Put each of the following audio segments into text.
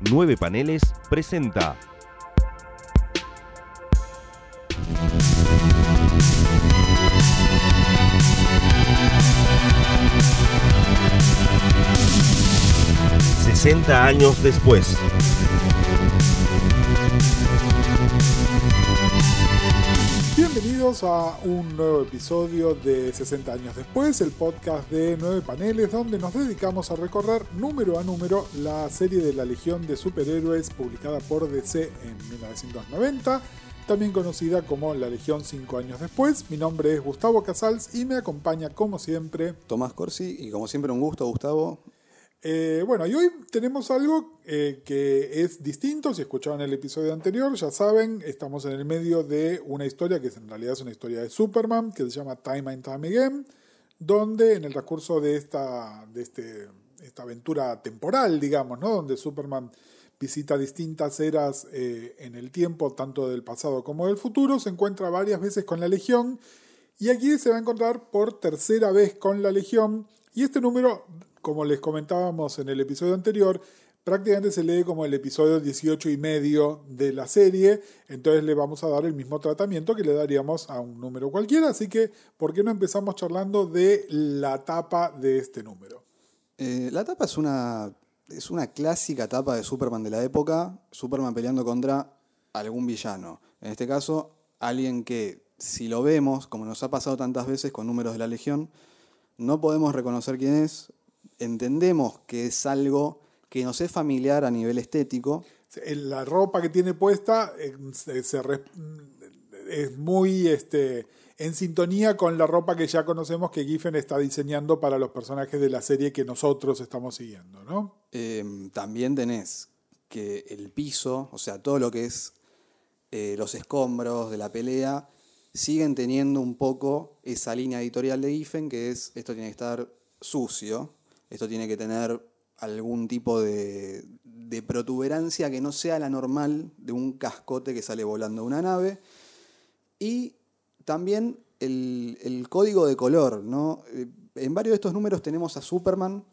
Nueve Paneles presenta. ...60 años después... A un nuevo episodio de 60 años después, el podcast de 9 paneles donde nos dedicamos a recorrer número a número la serie de la Legión de Superhéroes publicada por DC en 1990, también conocida como La Legión 5 años después. Mi nombre es Gustavo Casals y me acompaña como siempre Tomás Corsi y como siempre un gusto Gustavo eh, bueno, y hoy tenemos algo eh, que es distinto. Si escuchaban el episodio anterior, ya saben, estamos en el medio de una historia que en realidad es una historia de Superman, que se llama Time and Time Again, donde en el recurso de esta, de este, esta aventura temporal, digamos, ¿no? donde Superman visita distintas eras eh, en el tiempo, tanto del pasado como del futuro, se encuentra varias veces con la Legión. Y aquí se va a encontrar por tercera vez con la Legión. Y este número como les comentábamos en el episodio anterior, prácticamente se lee como el episodio 18 y medio de la serie, entonces le vamos a dar el mismo tratamiento que le daríamos a un número cualquiera, así que ¿por qué no empezamos charlando de la tapa de este número? Eh, la tapa es una, es una clásica tapa de Superman de la época, Superman peleando contra algún villano, en este caso alguien que si lo vemos, como nos ha pasado tantas veces con números de la Legión, no podemos reconocer quién es, entendemos que es algo que nos es familiar a nivel estético. La ropa que tiene puesta eh, es muy este, en sintonía con la ropa que ya conocemos que Giffen está diseñando para los personajes de la serie que nosotros estamos siguiendo, ¿no? Em, también tenés que el piso, o sea, todo lo que es eh, los escombros de la pelea, siguen teniendo un poco esa línea editorial de Giffen, que es esto tiene que estar sucio, esto tiene que tener algún tipo de, protuberancia que no sea la normal de un cascote que sale volando de una nave. Y también el, código de color, ¿no? Eh, en varios de estos números tenemos a Superman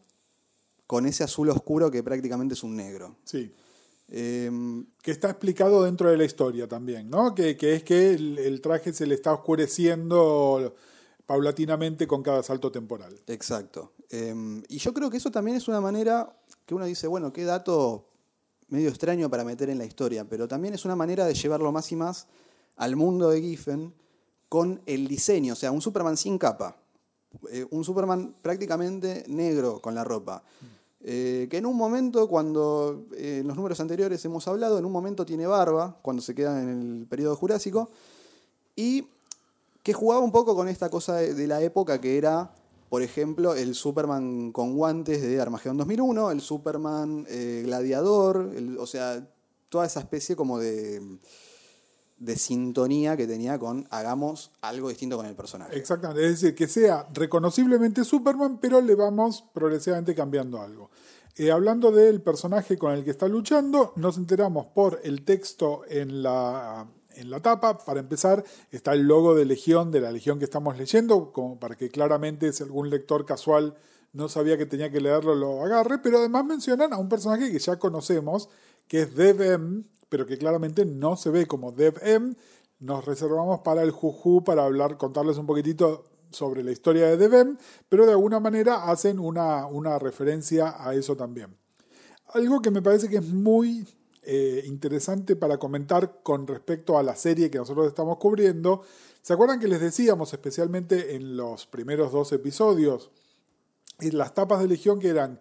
con ese azul oscuro que prácticamente es un negro. Sí. Em, que está explicado dentro de la historia también, ¿no? Que, es que el, traje se le está oscureciendo paulatinamente con cada salto temporal. Exacto. Em, y yo creo que eso también es una manera que uno dice, bueno, qué dato medio extraño para meter en la historia, pero también es una manera de llevarlo más y más al mundo de Giffen con el diseño, o sea, un Superman sin capa, eh, un Superman prácticamente negro con la ropa. Eh, que en un momento, cuando eh, en los números anteriores hemos hablado, en un momento tiene barba, cuando se queda en el periodo jurásico, y que jugaba un poco con esta cosa de, la época que era, por ejemplo, el Superman con guantes de Armageddon 2001, el Superman eh, gladiador, o sea, toda esa especie como de, de sintonía que tenía con hagamos algo distinto con el personaje. Exactamente, es decir, que sea reconociblemente Superman, pero le vamos progresivamente cambiando algo. Eh, hablando del personaje con el que está luchando, nos enteramos por el texto en la en la tapa. Para empezar, está el logo de Legión, de la Legión que estamos leyendo, como para que claramente si algún lector casual no sabía que tenía que leerlo, lo agarre. Pero además mencionan a un personaje que ya conocemos, que es Dev M, pero que claramente no se ve como Dev M. Nos reservamos para el Juju para hablar, contarles un poquitito sobre la historia de Devem, pero de alguna manera hacen una, una referencia a eso también. Algo que me parece que es muy eh, interesante para comentar con respecto a la serie que nosotros estamos cubriendo. ¿Se acuerdan que les decíamos, especialmente en los primeros dos episodios, las tapas de Legión que eran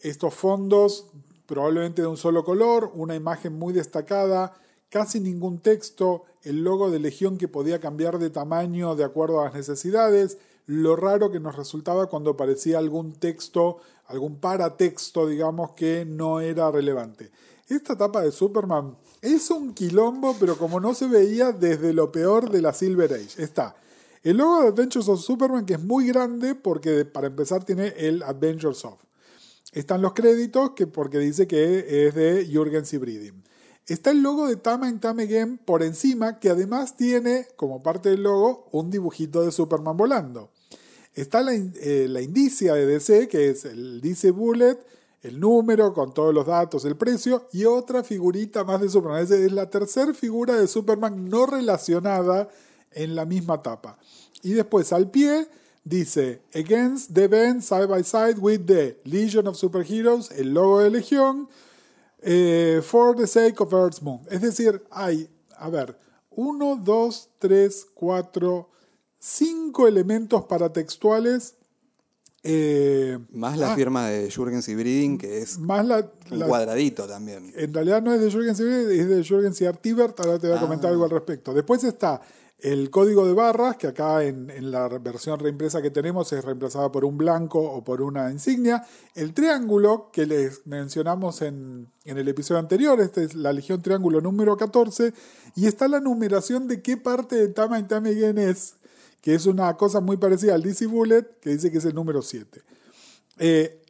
estos fondos probablemente de un solo color, una imagen muy destacada, casi ningún texto, el logo de Legión que podía cambiar de tamaño de acuerdo a las necesidades, lo raro que nos resultaba cuando aparecía algún texto, algún paratexto, digamos, que no era relevante. Esta etapa de Superman es un quilombo, pero como no se veía desde lo peor de la Silver Age. Está el logo de Adventures of Superman, que es muy grande porque para empezar tiene el Adventures of. Están los créditos, que porque dice que es de Jürgen Sibridin. Está el logo de Time and Time Again por encima, que además tiene, como parte del logo, un dibujito de Superman volando. Está la, eh, la indicia de DC, que es el DC Bullet, el número con todos los datos, el precio y otra figurita más de Superman. Es, es la tercera figura de Superman no relacionada en la misma tapa. Y después al pie dice Against the event side by side with the Legion of Superheroes, el logo de Legión, eh, for the sake of Earth's Moon. Es decir, hay, a ver, 1, 2, 3, 4, 5 elementos paratextuales. Eh, más la ah, firma de Jurgens y Breeding, que es más la, un la- cuadradito también. en realidad no es de Jürgen Siebert, es de Jürgen y Artibert. Ahora te voy a Ah. comentar algo al respecto. Después está el código de barras, que acá en, en la versión reimpresa que tenemos es reemplazada por un blanco o por una insignia. El triángulo, que les mencionamos en, en el episodio anterior, esta es la Legión Triángulo número 14. Y está la numeración de qué parte de Tama y Again es, que es una cosa muy parecida al DC Bullet, que dice que es el número 7. Eh,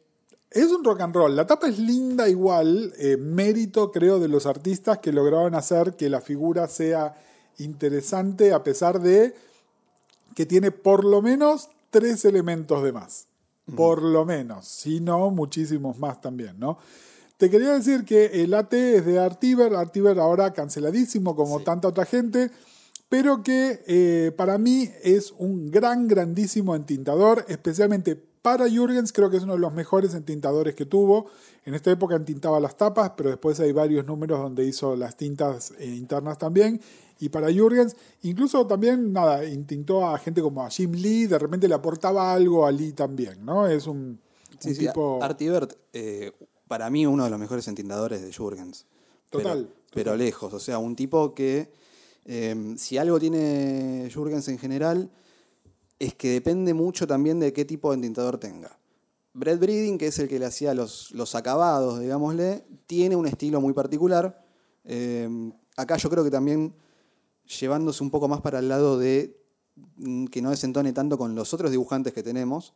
es un rock and roll. La tapa es linda igual. eh, mérito, creo, de los artistas que lograron hacer que la figura sea interesante a pesar de que tiene por lo menos tres elementos de más. Por lo menos. Si no, muchísimos más también, ¿no? Te quería decir que el AT es de Artiver. Artiver ahora canceladísimo como tanta otra gente pero que eh, para mí es un gran, grandísimo entintador, especialmente para Jürgens, creo que es uno de los mejores entintadores que tuvo. En esta época entintaba las tapas, pero después hay varios números donde hizo las tintas eh, internas también. Y para Jürgens, incluso también, nada, intintó a gente como a Jim Lee, de repente le aportaba algo a Lee también, ¿no? Es un, un Sí, sí, tipo... Artibert, eh, para mí, uno de los mejores entintadores de Jurgens. Total, Pero, pero lejos. O sea, un tipo que, eh, si algo tiene Jurgens en general, es que depende mucho también de qué tipo de entintador tenga. Brett Breeding, que es el que le hacía los, los acabados, digámosle, tiene un estilo muy particular. Eh, acá yo creo que también llevándose un poco más para el lado de mm, que no desentone tanto con los otros dibujantes que tenemos,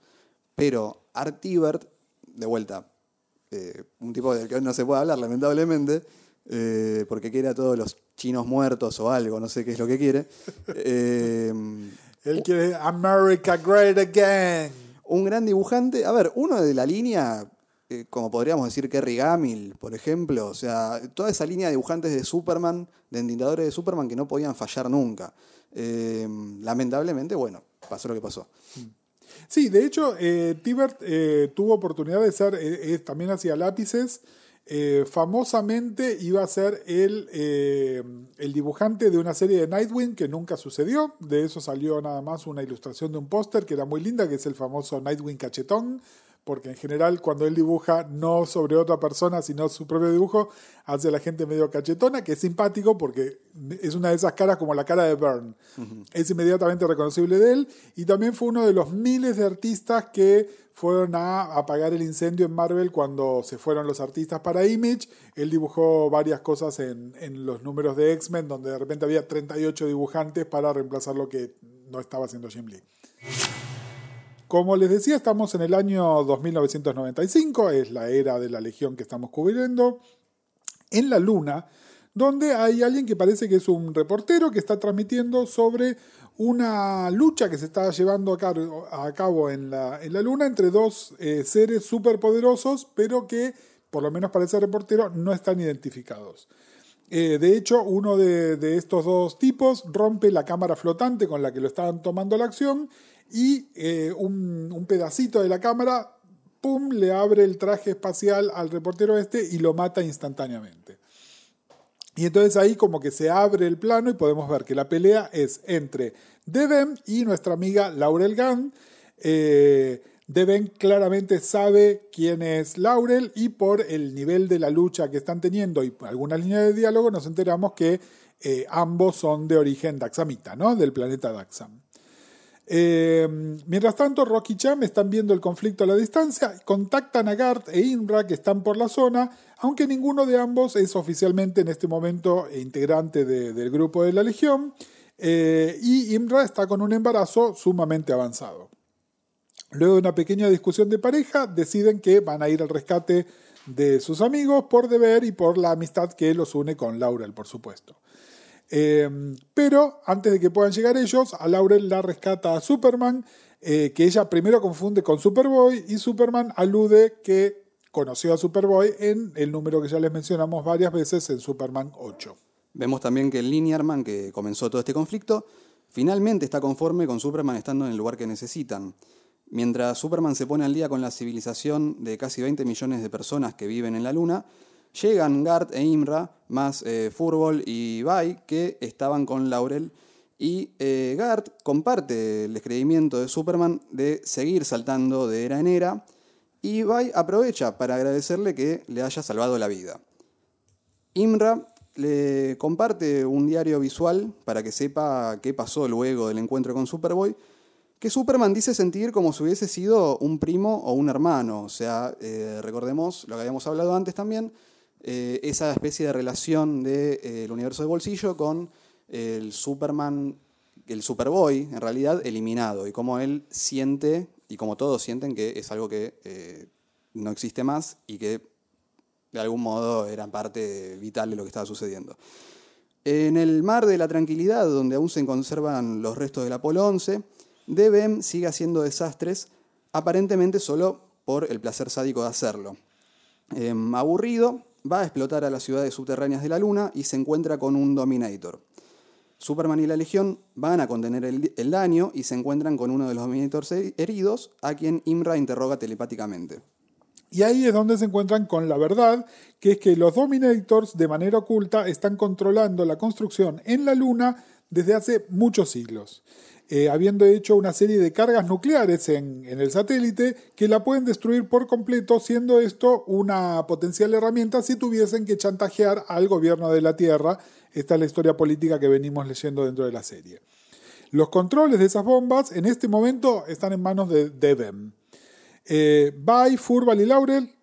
pero Art Ebert, de vuelta, eh, un tipo del que hoy no se puede hablar, lamentablemente, eh, porque quiere a todos los chinos muertos o algo, no sé qué es lo que quiere. Eh, Él quiere America Great Again. un gran dibujante. A ver, uno de la línea, eh, como podríamos decir Kerry Gamil, por ejemplo, o sea, toda esa línea de dibujantes de Superman, de entintadores de Superman que no podían fallar nunca. Eh, lamentablemente, bueno, pasó lo que pasó. Sí, de hecho, eh, Tibert eh, tuvo oportunidad de ser, eh, eh, también hacía lápices. Eh, famosamente iba a ser el, eh, el dibujante de una serie de Nightwing que nunca sucedió. De eso salió nada más una ilustración de un póster que era muy linda, que es el famoso Nightwing cachetón. Porque en general, cuando él dibuja no sobre otra persona, sino su propio dibujo, hace a la gente medio cachetona, que es simpático porque es una de esas caras como la cara de Byrne. Es inmediatamente reconocible de él. Y también fue uno de los miles de artistas que fueron a apagar el incendio en Marvel cuando se fueron los artistas para Image. Él dibujó varias cosas en, en los números de X-Men, donde de repente había 38 dibujantes para reemplazar lo que no estaba haciendo Jim Lee. Como les decía, estamos en el año 2995, es la era de la Legión que estamos cubriendo, en la Luna, donde hay alguien que parece que es un reportero que está transmitiendo sobre una lucha que se está llevando a, cabo en la, en la Luna entre dos eh, seres superpoderosos, pero que, por lo menos para ese reportero, no están identificados. Eh, de hecho, uno de estos dos tipos rompe la cámara flotante con la que lo estaban tomando la acción y eh, un, pedacito de la cámara, ¡pum!, le abre el traje espacial al reportero este y lo mata instantáneamente. Y entonces ahí como que se abre el plano y podemos ver que la pelea es entre Devon y nuestra amiga Laurel Gunn. Eh, Devon claramente sabe quién es Laurel y por el nivel de la lucha que están teniendo y por alguna línea de diálogo nos enteramos que eh, ambos son de origen daxamita, ¿no? Del planeta Daxam. Eh, mientras tanto, Rocky y Cham están viendo el conflicto a la distancia, contactan a Gart e Imra que están por la zona, aunque ninguno de ambos es oficialmente en este momento integrante de- del grupo de la Legión, eh, y Imra está con un embarazo sumamente avanzado. Luego de una pequeña discusión de pareja, deciden que van a ir al rescate de sus amigos por deber y por la amistad que los une con Laurel, por supuesto. Eh, pero antes de que puedan llegar ellos, a Laurel la rescata a Superman, eh, que ella primero confunde con Superboy y Superman alude que conoció a Superboy en el número que ya les mencionamos varias veces en Superman 8. Vemos también que el Linearman, que comenzó todo este conflicto, finalmente está conforme con Superman estando en el lugar que necesitan. Mientras Superman se pone al día con la civilización de casi 20 millones de personas que viven en la Luna, llegan Gart e Imra, más eh, y Bai, que estaban con Laurel. Y eh, Gart comparte el descreimiento de Superman de seguir saltando de era en era. Y Bai aprovecha para agradecerle que le haya salvado la vida. Imra le comparte un diario visual para que sepa qué pasó luego del encuentro con Superboy, que Superman dice sentir como si hubiese sido un primo o un hermano. O sea, eh, recordemos lo que habíamos hablado antes también, eh, esa especie de relación del de, eh, universo de bolsillo con el Superman, el Superboy, en realidad eliminado, y como él siente, y como todos sienten que es algo que no existe más y que de algún modo eran parte vital de lo que estaba sucediendo. En el mar de la tranquilidad, donde aún se conservan los restos del Apolo 11, DBM sigue haciendo desastres, aparentemente solo por el placer sádico de hacerlo. Em, aburrido, va a explotar a las ciudades subterráneas de la Luna y se encuentra con un Dominator. Superman y la Legión van a contener el, daño y se encuentran con uno de los Dominators heridos, a quien Imra interroga telepáticamente. Y ahí es donde se encuentran con la verdad, que es que los Dominators de manera oculta están controlando la construcción en la Luna desde hace muchos siglos. Eh, habiendo hecho una serie de cargas nucleares en, en, el satélite que la pueden destruir por completo, siendo esto una potencial herramienta si tuviesen que chantajear al gobierno de la Tierra. Esta es la historia política que venimos leyendo dentro de la serie. Los controles de esas bombas en este momento están en manos de Devem. Eh, Bai, Furbal y Laurel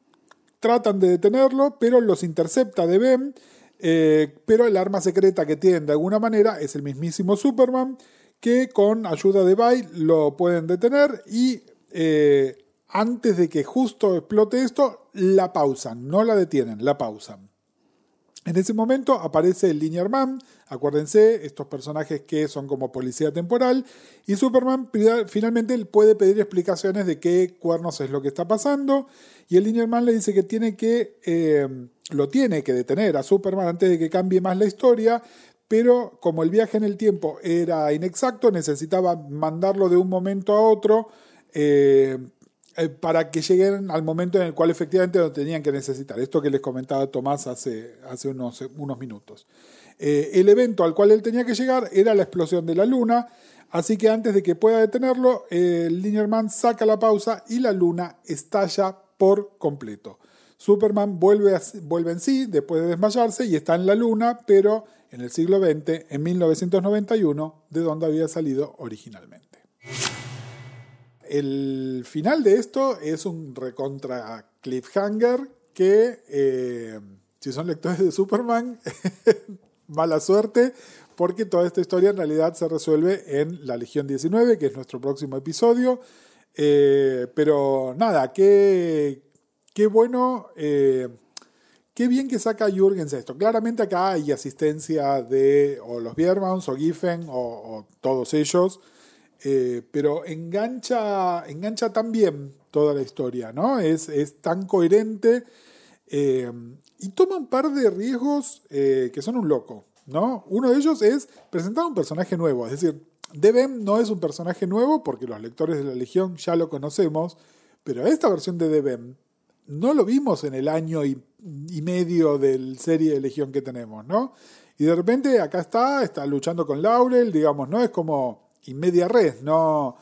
tratan de detenerlo, pero los intercepta de Ben. Eh, pero el arma secreta que tienen de alguna manera es el mismísimo Superman, que con ayuda de Bai lo pueden detener y eh, antes de que justo explote esto, la pausan, no la detienen, la pausan. En ese momento aparece el Linear Man, acuérdense, estos personajes que son como policía temporal, y Superman finalmente puede pedir explicaciones de qué cuernos es lo que está pasando, y el Linear Man le dice que tiene que, eh, lo tiene que detener a Superman antes de que cambie más la historia, pero como el viaje en el tiempo era inexacto, necesitaba mandarlo de un momento a otro, eh, eh, para que lleguen al momento en el cual efectivamente lo tenían que necesitar. Esto que les comentaba Tomás hace, unos, minutos. Eh, el evento al cual él tenía que llegar era la explosión de la luna, así que antes de que pueda detenerlo, el Linearman saca la pausa y la luna estalla por completo. Superman vuelve, vuelve en sí después de desmayarse y está en la luna, pero en el siglo XX, en 1991, de donde había salido originalmente el final de esto es un recontra cliffhanger que, eh, si son lectores de Superman, mala suerte, porque toda esta historia en realidad se resuelve en la Legión 19, que es nuestro próximo episodio. Eh, pero nada, qué, qué bueno, eh, qué bien que saca Jürgens esto. Claramente acá hay asistencia de o los Biermans o Giffen o, todos ellos. Eh, pero engancha, engancha tan bien toda la historia, ¿no? Es, es tan coherente eh, y toma un par de riesgos eh, que son un loco, ¿no? Uno de ellos es presentar un personaje nuevo, es decir, Devem no es un personaje nuevo porque los lectores de la Legión ya lo conocemos, pero esta versión de Devem no lo vimos en el año y, y medio del serie de Legión que tenemos, ¿no? Y de repente acá está, está luchando con Laurel, digamos, ¿no? Es como y media red, no,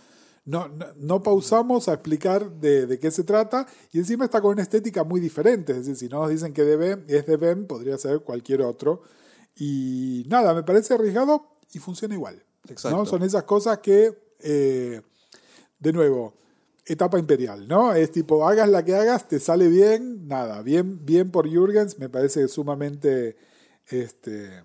no, no, pausamos a explicar de, qué se trata y encima está con una estética muy diferente, es decir, si no nos dicen que debe, es de Ben, podría ser cualquier otro. Y nada, me parece arriesgado y funciona igual. ¿no? Son esas cosas que, eh, de nuevo, etapa imperial, ¿no? Es tipo, hagas la que hagas, te sale bien, nada, bien, bien por Jürgens, me parece sumamente este,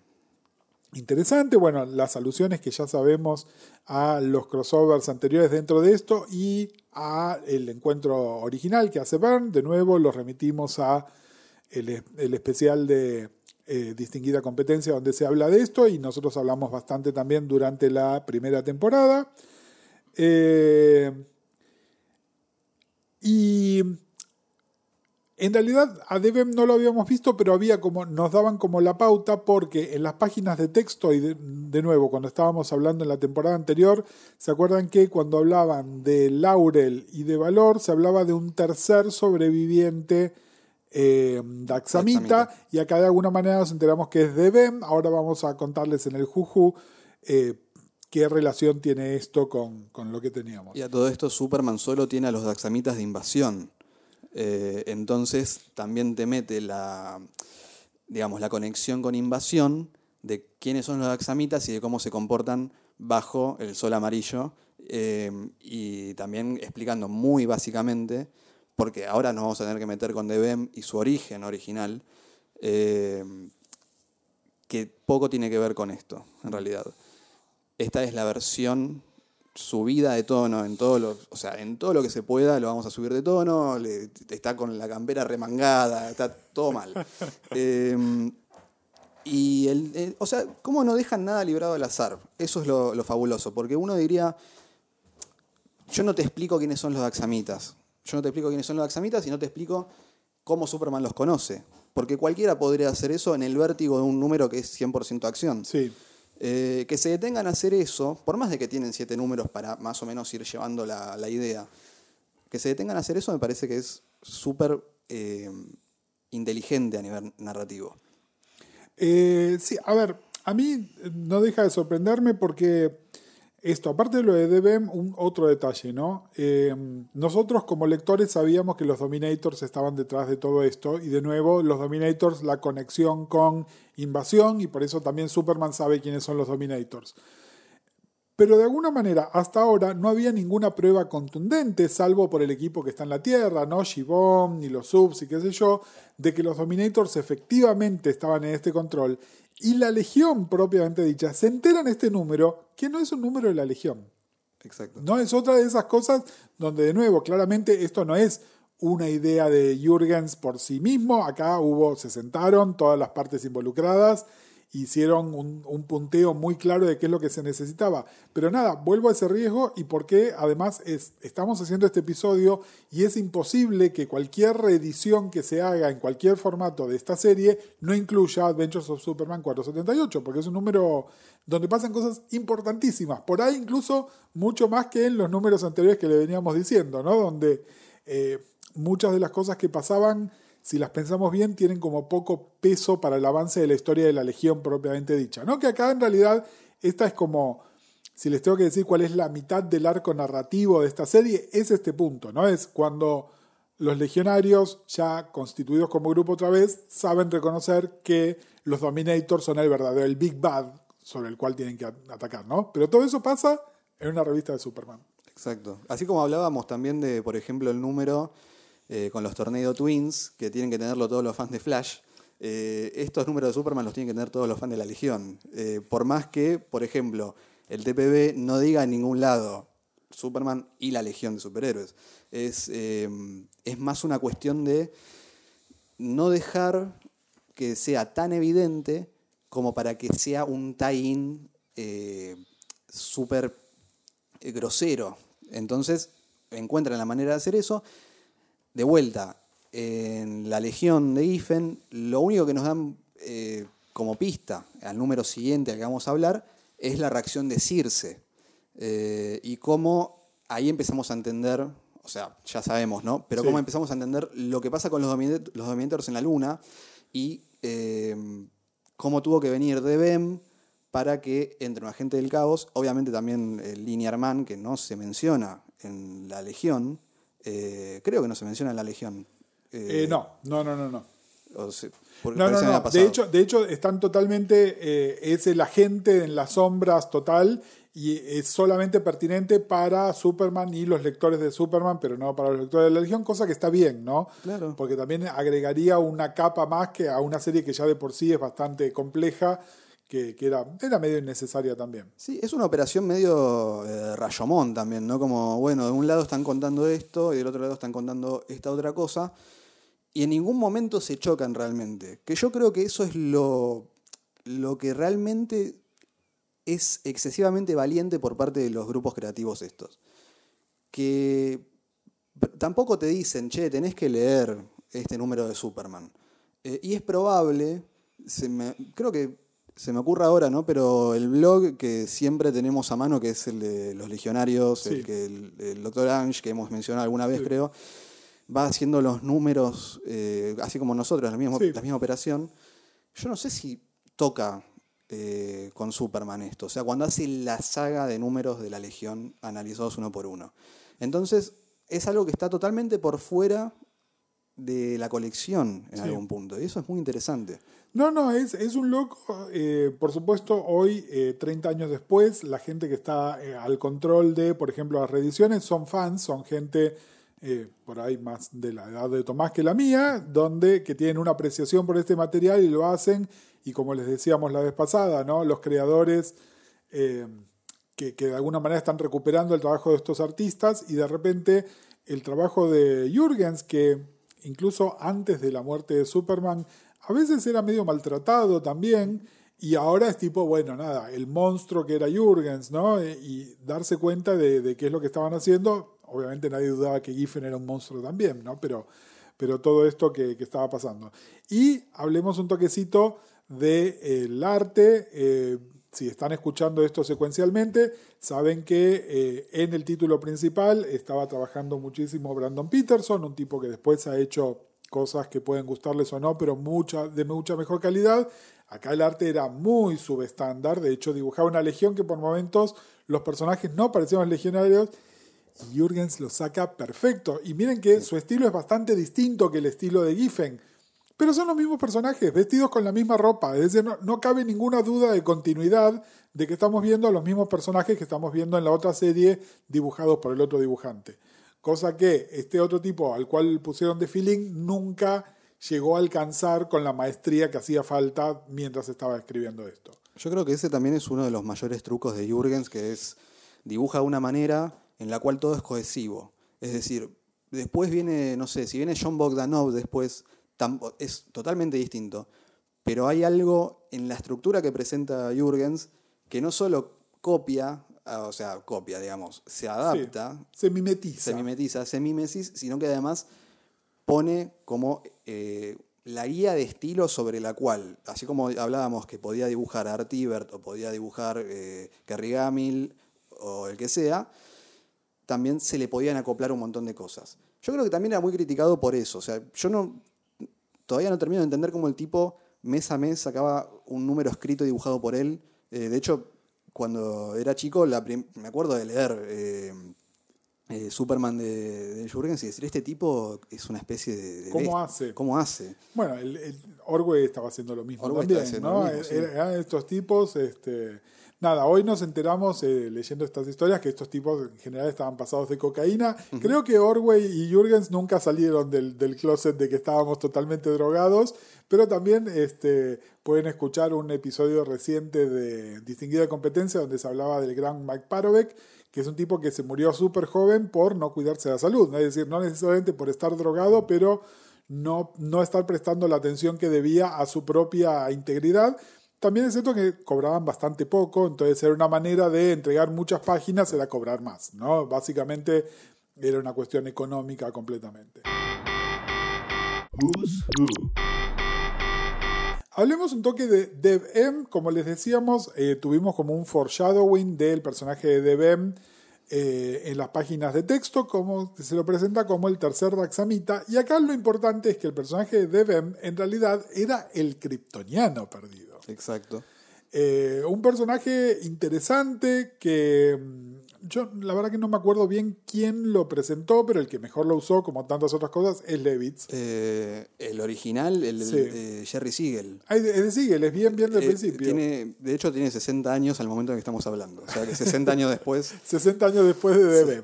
interesante. Bueno, las alusiones que ya sabemos a los crossovers anteriores dentro de esto y a el encuentro original que hace Bern. De nuevo, los remitimos a el, especial de eh, distinguida competencia donde se habla de esto y nosotros hablamos bastante también durante la primera temporada. Eh, y En realidad a Devem no lo habíamos visto, pero había como, nos daban como la pauta porque en las páginas de texto, y de, de, nuevo, cuando estábamos hablando en la temporada anterior, ¿se acuerdan que cuando hablaban de Laurel y de Valor, se hablaba de un tercer sobreviviente eh, Daxamita, y acá de alguna manera nos enteramos que es Devem, ahora vamos a contarles en el Juju eh, qué relación tiene esto con, con, lo que teníamos. Y a todo esto Superman solo tiene a los Daxamitas de invasión. Eh, entonces también te mete la, digamos, la conexión con invasión de quiénes son los Daxamitas y de cómo se comportan bajo el sol amarillo. Eh, y también explicando muy básicamente, porque ahora nos vamos a tener que meter con Devem y su origen original, eh, que poco tiene que ver con esto, en realidad. Esta es la versión subida de tono en todo lo, o sea, en todo lo que se pueda lo vamos a subir de tono, le, está con la campera remangada, está todo mal. eh, y el, el, o sea, ¿cómo no dejan nada librado al azar? Eso es lo, lo, fabuloso, porque uno diría, yo no te explico quiénes son los Daxamitas, yo no te explico quiénes son los Daxamitas y no te explico cómo Superman los conoce, porque cualquiera podría hacer eso en el vértigo de un número que es 100% acción. Sí. Eh, que se detengan a hacer eso, por más de que tienen siete números para más o menos ir llevando la, la idea, que se detengan a hacer eso me parece que es súper eh, inteligente a nivel narrativo. Eh, sí, a ver, a mí no deja de sorprenderme porque esto, aparte de lo de DBM, un otro detalle, ¿no? Eh, nosotros como lectores sabíamos que los Dominators estaban detrás de todo esto y de nuevo los Dominators, la conexión con invasión y por eso también Superman sabe quiénes son los Dominators. Pero de alguna manera, hasta ahora no había ninguna prueba contundente, salvo por el equipo que está en la Tierra, ¿no? Shibon, ni los subs y qué sé yo, de que los Dominators efectivamente estaban en este control. Y la Legión, propiamente dicha, se entera en este número que no es un número de la Legión. Exacto. No es otra de esas cosas donde, de nuevo, claramente esto no es una idea de Jürgens por sí mismo. Acá hubo, se sentaron todas las partes involucradas hicieron un, un, punteo muy claro de qué es lo que se necesitaba. Pero nada, vuelvo a ese riesgo y porque además es, estamos haciendo este episodio y es imposible que cualquier reedición que se haga en cualquier formato de esta serie no incluya Adventures of Superman 478, porque es un número donde pasan cosas importantísimas. Por ahí incluso mucho más que en los números anteriores que le veníamos diciendo, ¿no? Donde eh, muchas de las cosas que pasaban si las pensamos bien, tienen como poco peso para el avance de la historia de la Legión propiamente dicha. ¿no? Que acá en realidad esta es como, si les tengo que decir cuál es la mitad del arco narrativo de esta serie, es este punto, ¿no? Es cuando los legionarios, ya constituidos como grupo otra vez, saben reconocer que los Dominators son el verdadero, el Big Bad sobre el cual tienen que atacar, ¿no? Pero todo eso pasa en una revista de Superman. Exacto. Así como hablábamos también de, por ejemplo, el número eh, con los Tornado Twins, que tienen que tenerlo todos los fans de Flash. Eh, estos números de Superman los tienen que tener todos los fans de la Legión. Eh, por más que, por ejemplo, el TPB no diga en ningún lado Superman y la Legión de Superhéroes. Es, es más una cuestión de no dejar que sea tan evidente como para que sea un tie-in súper grosero. Entonces encuentran la manera de hacer eso de vuelta, en la Legión de Giffen, lo único que nos dan eh, como pista al número siguiente al que vamos a hablar es la reacción de Circe. Eh, y cómo ahí empezamos a entender, o sea, ya sabemos, ¿no? Pero sí. cómo empezamos a entender lo que pasa con los, Dominators en la Luna y eh, cómo tuvo que venir de BEM para que entre un agente del caos, obviamente también el Linear Man, que no se menciona en la Legión, eh, creo que no se menciona en la Legión. Eh, no, no, no, no. no. O sea, por, no, no, no. De hecho, de hecho, están totalmente. Eh, es el agente en las sombras total y es solamente pertinente para Superman y los lectores de Superman, pero no para los lectores de la Legión, cosa que está bien, ¿no? Claro. Porque también agregaría una capa más que a una serie que ya de por sí es bastante compleja. Que, era, medio innecesaria también. Sí, es una operación medio eh, Rayomón también, ¿no? Como, bueno, de un lado están contando esto y del otro lado están contando esta otra cosa, y en ningún momento se chocan realmente. Que yo creo que eso es lo, lo que realmente es excesivamente valiente por parte de los grupos creativos estos. Que tampoco te dicen, che, tenés que leer este número de Superman. Eh, y es probable, creo que se me ocurre ahora, ¿no? Pero el blog que siempre tenemos a mano, que es el de los legionarios, Sí. el que el, el Dr. Ange, que hemos mencionado alguna vez, Sí. creo, va haciendo los números, eh, así como nosotros, la misma, Sí. la misma operación. Yo no sé si toca eh, con Superman esto, o sea, cuando hace la saga de números de la Legión analizados uno por uno. Entonces, es algo que está totalmente por fuera de la colección en Sí. algún punto, y eso es muy interesante. No, no, es, es un loco. eh, por supuesto, hoy, eh, 30 años después, la gente que está eh, al control de, por ejemplo, las reediciones son fans, son gente eh, por ahí más de la edad de Tomás que la mía, donde que tienen una apreciación por este material y lo hacen. Y como les decíamos la vez pasada, ¿no? los creadores que, que de alguna manera están recuperando el trabajo de estos artistas y de repente el trabajo de Jürgens, que incluso antes de la muerte de Superman, a veces era medio maltratado también, y ahora es tipo, bueno, nada, el monstruo que era Jürgens, ¿no? Eh, Y darse cuenta de, de qué es lo que estaban haciendo. Obviamente nadie dudaba que Giffen era un monstruo también, ¿no? Pero, pero todo esto que, estaba pasando. Y hablemos un toquecito del arte. eh, si están escuchando esto secuencialmente, saben que eh, en el título principal estaba trabajando muchísimo Brandon Peterson, un tipo que después ha hecho cosas que pueden gustarles o no, pero mucha, de mucha mejor calidad. Acá el arte era muy subestándar, de hecho dibujaba una legión que por momentos los personajes no parecían los legionarios y Jürgens lo saca perfecto. Y miren que su estilo es bastante distinto que el estilo de Giffen. Pero son los mismos personajes, vestidos con la misma ropa. Es decir, no, no cabe ninguna duda de continuidad de que estamos viendo a los mismos personajes que estamos viendo en la otra serie dibujados por el otro dibujante. Cosa que este otro tipo al cual pusieron de feeling nunca llegó a alcanzar con la maestría que hacía falta mientras estaba escribiendo esto. Yo creo que ese también es uno de los mayores trucos de Jürgens, que es dibuja de una manera en la cual todo es cohesivo. Es decir, después viene, no sé, si viene John Bogdanov después, es totalmente distinto. Pero hay algo en la estructura que presenta Jürgens que no solo copia, ah, o sea, copia, digamos, se adapta, Se mimetiza. se mimetiza, hace mimesis, sino que además pone como eh, la guía de estilo sobre la cual, así como hablábamos que podía dibujar Art Ebert o podía dibujar eh, Kerry Gamil o el que sea, también se le podían acoplar un montón de cosas. Yo creo que también era muy criticado por eso. O sea, yo no todavía no termino de entender cómo el tipo mes a mes sacaba un número escrito y dibujado por él. Eh, de hecho, cuando era chico, la me acuerdo de leer eh, eh, Superman de, de Jurgens y decir, este tipo es una especie de... de ¿Cómo hace? ¿Cómo hace? Bueno, el, el Orwell estaba haciendo lo mismo Orwell también, ¿no? lo mismo, sí. Eran estos tipos, este, nada, hoy nos enteramos eh, leyendo estas historias que estos tipos en general estaban pasados de cocaína. Creo que Orwell y Jürgens nunca salieron del, del closet de que estábamos totalmente drogados, pero también este, pueden escuchar un episodio reciente de Distinguida Competencia donde se hablaba del gran Mike Parovek, que es un tipo que se murió súper joven por no cuidarse de la salud, ¿no? es decir, no necesariamente por estar drogado, pero no, no estar prestando la atención que debía a su propia integridad. También es cierto que cobraban bastante poco, entonces era una manera de entregar muchas páginas, era cobrar más, ¿no? Básicamente era una cuestión económica completamente. Who's Who. Hablemos un toque de Dev M. Como les decíamos, eh, tuvimos como un foreshadowing del personaje de Dev M eh, en las páginas de texto, como se lo presenta como el tercer Daxamita. Y acá lo importante es que el personaje de Dev M en realidad era el kryptoniano perdido. Exacto. Eh, un personaje interesante que mm, yo la verdad que no me acuerdo bien quién lo presentó, pero el que mejor lo usó, como tantas otras cosas, es Levitz. Eh, el original, el, Sí. de Jerry Siegel. Ah, Es decir, él es bien, bien del Eh, principio. tiene, de hecho, tiene 60 años al momento en que estamos hablando. O sea, que 60 años después 60 años después de DB.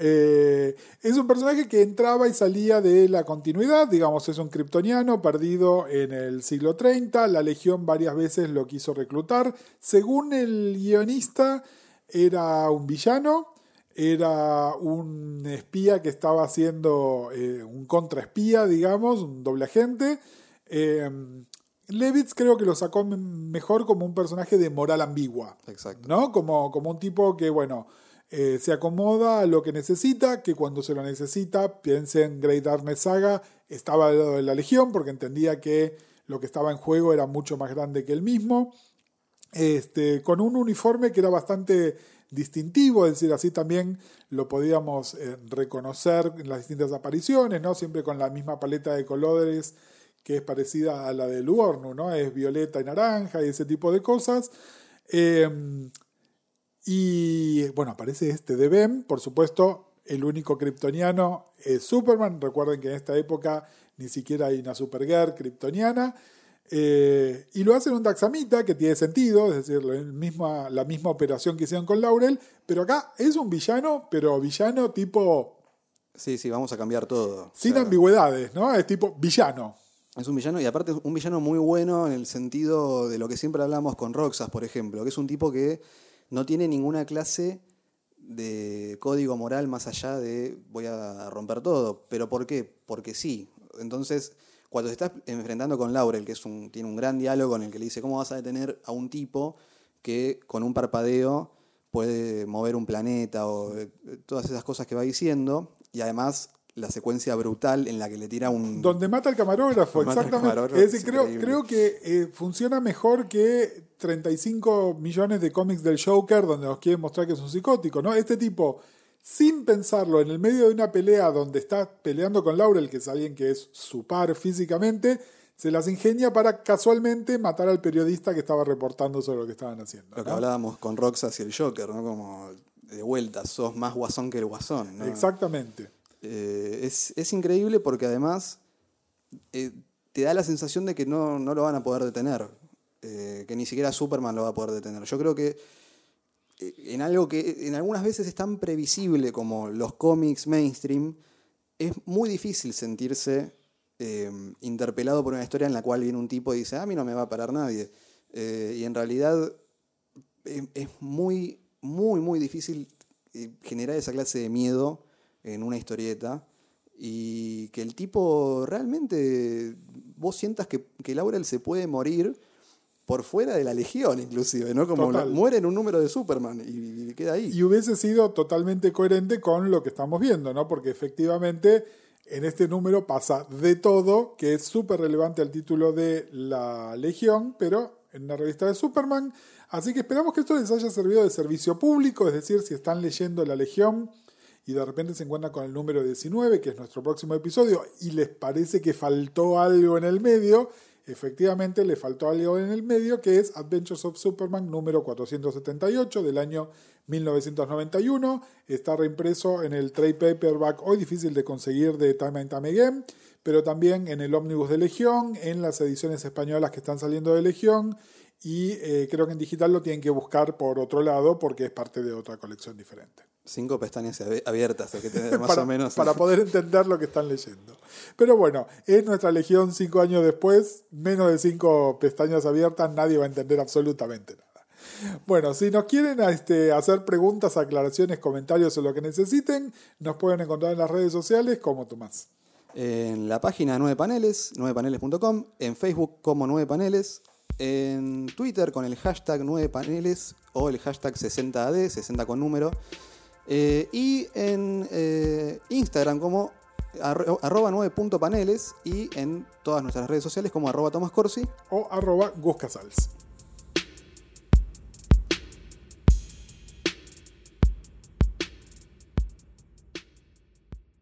Eh, es un personaje que entraba y salía de la continuidad, digamos, es un kryptoniano perdido en el siglo 30, la Legión varias veces lo quiso reclutar, según el guionista era un villano, era un espía que estaba haciendo eh, un contraespía, digamos, un doble agente. Eh, Levitz creo que lo sacó mejor como un personaje de moral ambigua. Exacto. ¿No? Como, como un tipo que, bueno, eh, se acomoda a lo que necesita, que cuando se lo necesita, piense en Great Darkness Saga, estaba del lado de la Legión porque entendía que lo que estaba en juego era mucho más grande que él mismo. Este, con un uniforme que era bastante distintivo, es decir, así también lo podíamos eh, reconocer en las distintas apariciones, ¿no? Siempre con la misma paleta de colores que es parecida a la de Luornu, ¿no? Es violeta y naranja y ese tipo de cosas. Em, y bueno, aparece este de Ben, por supuesto, el único kryptoniano es Superman. Recuerden que en esta época ni siquiera hay una Supergirl kryptoniana. Eh, y lo hacen un Daxamita, que tiene sentido, es decir, la misma, la misma operación que hicieron con Laurel, pero acá es un villano, pero villano tipo... Sí, sí, vamos a cambiar todo. Sin ambigüedades, ¿no? Es tipo villano. Es un villano, y aparte es un villano muy bueno en el sentido de lo que siempre hablamos con Roxas, por ejemplo, que es un tipo que no tiene ninguna clase de código moral más allá de voy a romper todo. ¿Pero por qué? Porque sí. Entonces, cuando se está enfrentando con Laurel, que es un, tiene un gran diálogo en el que le dice, ¿cómo vas a detener a un tipo que con un parpadeo puede mover un planeta o eh, todas esas cosas que va diciendo? Y además la secuencia brutal en la que le tira un... Donde mata al camarógrafo, exactamente. es decir, creo, creo, que eh, funciona mejor que 35 millones de cómics del Joker donde nos quiere mostrar que es un psicótico, ¿no? Este tipo sin pensarlo, en el medio de una pelea donde está peleando con Laurel, que es alguien que es su par físicamente, se las ingenia para casualmente matar al periodista que estaba reportando sobre lo que estaban haciendo. Lo que hablábamos con Roxas y el Joker, ¿no? Como de vuelta, sos más guasón que el guasón. ¿no? Exactamente. Eh, es, increíble porque además eh, te da la sensación de que no, lo van a poder detener, eh, que ni siquiera Superman lo va a poder detener. Yo creo que en algo que en algunas veces es tan previsible como los cómics mainstream, es muy difícil sentirse interpelado por una historia en la cual viene un tipo y dice, a mí no me va a parar nadie. Y en realidad es, muy, muy, muy difícil generar esa clase de miedo en una historieta y que el tipo realmente, vos sientas que, que Laurel se puede morir por fuera de la legión, inclusive, ¿no? Como muere en un número de Superman y, queda ahí. Y hubiese sido totalmente coherente con lo que estamos viendo, ¿no? Porque efectivamente en este número pasa de todo, que es súper relevante al título de la Legión, pero en una revista de Superman. Así que esperamos que esto les haya servido de servicio público, es decir, si están leyendo la Legión y de repente se encuentran con el número 19, que es nuestro próximo episodio, y les parece que faltó algo en el medio, Efectivamente, le faltó algo en el medio, que es Adventures of Superman número 478 del año 1991. Está reimpreso en el trade paperback, hoy difícil de conseguir, de Time and Time Again, pero también en el Omnibus de Legión, en las ediciones españolas que están saliendo de Legión, y eh, creo que en digital lo tienen que buscar por otro lado porque es parte de otra colección diferente. Cinco pestañas abiertas, hay que tener más para, o menos. Para poder entender lo que están leyendo. Pero bueno, es nuestra legión cinco años después, menos de cinco pestañas abiertas, nadie va a entender absolutamente nada. Bueno, si nos quieren este, hacer preguntas, aclaraciones, comentarios o lo que necesiten, nos pueden encontrar en las redes sociales como Tomás. En la página 9 paneles, 9paneles.com, en Facebook como 9 paneles, en Twitter con el hashtag 9 paneles o el hashtag 60AD, 60 con número. Eh, y en eh, Instagram como arroba 9.paneles y en todas nuestras redes sociales como arroba Tomás Corsi o arroba Gus Casals.